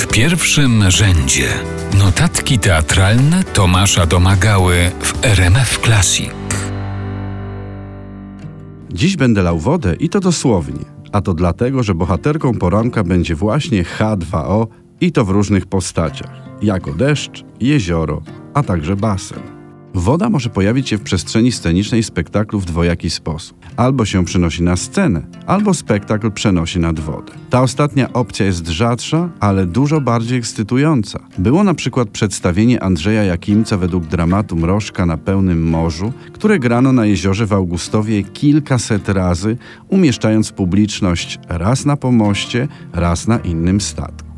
W pierwszym rzędzie notatki teatralne Tomasza Domagały w RMF Classic. Dziś będę lał wodę i to dosłownie. A to dlatego, że bohaterką poranka będzie właśnie H2O i to w różnych postaciach. Jako deszcz, jezioro, a także basen. Woda może pojawić się w przestrzeni scenicznej spektaklu w dwojaki sposób. Albo się przenosi na scenę, albo spektakl przenosi nad wodę. Ta ostatnia opcja jest rzadsza, ale dużo bardziej ekscytująca. Było na przykład przedstawienie Andrzeja Jakimca według dramatu Mrożka na pełnym morzu, które grano na jeziorze w Augustowie kilkaset razy, umieszczając publiczność raz na pomoście, raz na innym statku.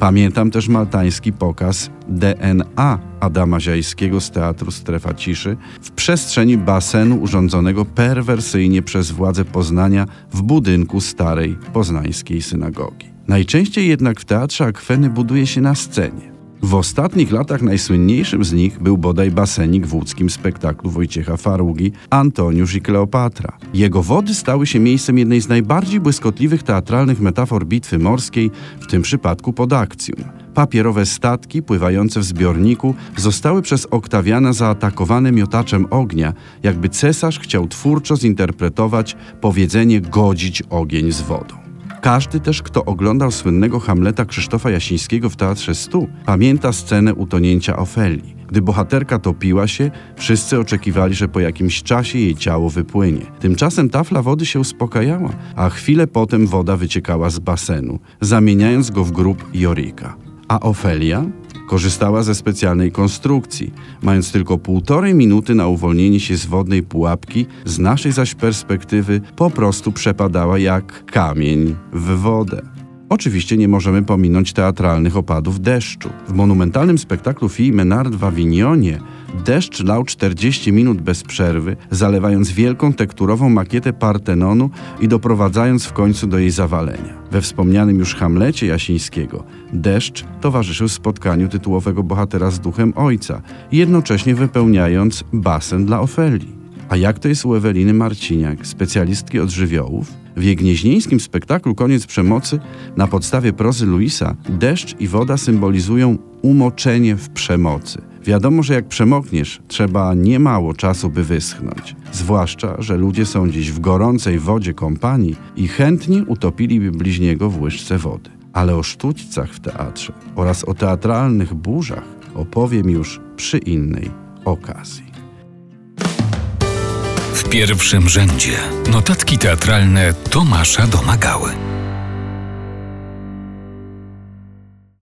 Pamiętam też maltański pokaz DNA Adama Ziajskiego z Teatru Strefa Ciszy w przestrzeni basenu urządzonego perwersyjnie przez władze Poznania w budynku starej poznańskiej synagogi. Najczęściej jednak w teatrze akweny buduje się na scenie. W ostatnich latach najsłynniejszym z nich był bodaj basenik w łódzkim spektaklu Wojciecha Farugi Antoniusz i Kleopatra. Jego wody stały się miejscem jednej z najbardziej błyskotliwych teatralnych metafor bitwy morskiej, w tym przypadku pod akcją. Papierowe statki pływające w zbiorniku zostały przez Oktawiana zaatakowane miotaczem ognia, jakby cesarz chciał twórczo zinterpretować powiedzenie godzić ogień z wodą. Każdy też, kto oglądał słynnego Hamleta Krzysztofa Jasińskiego w Teatrze Stu, pamięta scenę utonięcia Ofelii. Gdy bohaterka topiła się, wszyscy oczekiwali, że po jakimś czasie jej ciało wypłynie. Tymczasem tafla wody się uspokajała, a chwilę potem woda wyciekała z basenu, zamieniając go w grób Jorika. A Ofelia korzystała ze specjalnej konstrukcji, mając tylko półtorej minuty na uwolnienie się z wodnej pułapki, z naszej zaś perspektywy po prostu przepadała jak kamień w wodę. Oczywiście nie możemy pominąć teatralnych opadów deszczu. W monumentalnym spektaklu Fille Menard w Avignonie deszcz lał 40 minut bez przerwy, zalewając wielką tekturową makietę Partenonu i doprowadzając w końcu do jej zawalenia. We wspomnianym już Hamlecie Jasińskiego deszcz towarzyszył spotkaniu tytułowego bohatera z duchem ojca, jednocześnie wypełniając basen dla Ofelii. A jak to jest u Eweliny Marciniak, specjalistki od żywiołów? W jej gnieźnieńskim spektaklu Koniec Przemocy na podstawie prozy Luisa deszcz i woda symbolizują umoczenie w przemocy. Wiadomo, że jak przemokniesz, trzeba niemało czasu, by wyschnąć. Zwłaszcza, że ludzie są dziś w gorącej wodzie kompanii i chętnie utopiliby bliźniego w łyżce wody. Ale o sztućcach w teatrze oraz o teatralnych burzach opowiem już przy innej okazji. W pierwszym rzędzie notatki teatralne Tomasza Domagały.